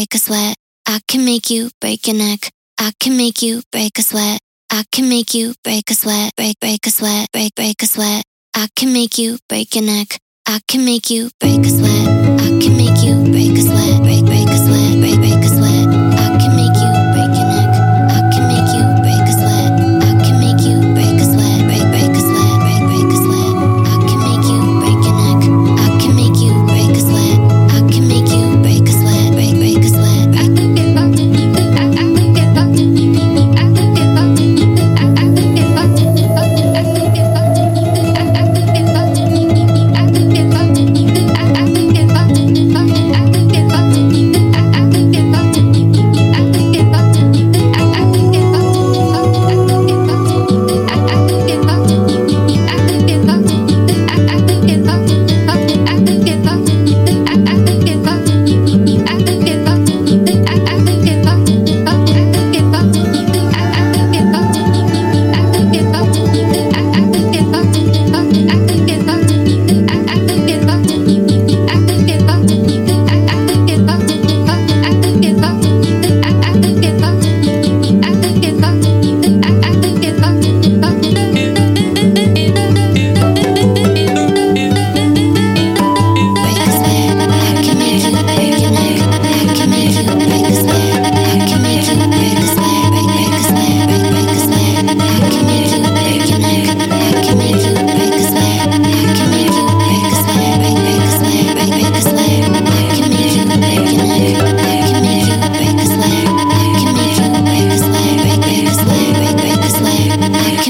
break a sweat. I can make you break your neck. I can make you break a sweat. I can make you break a sweat. Break, break a sweat. Break, break a sweat. I can make you break your neck. I can make you break a sweat.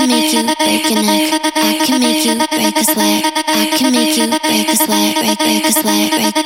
can make you break a neck. I can make you break a sweat. I can make you break a sweat, break, break a sweat, break.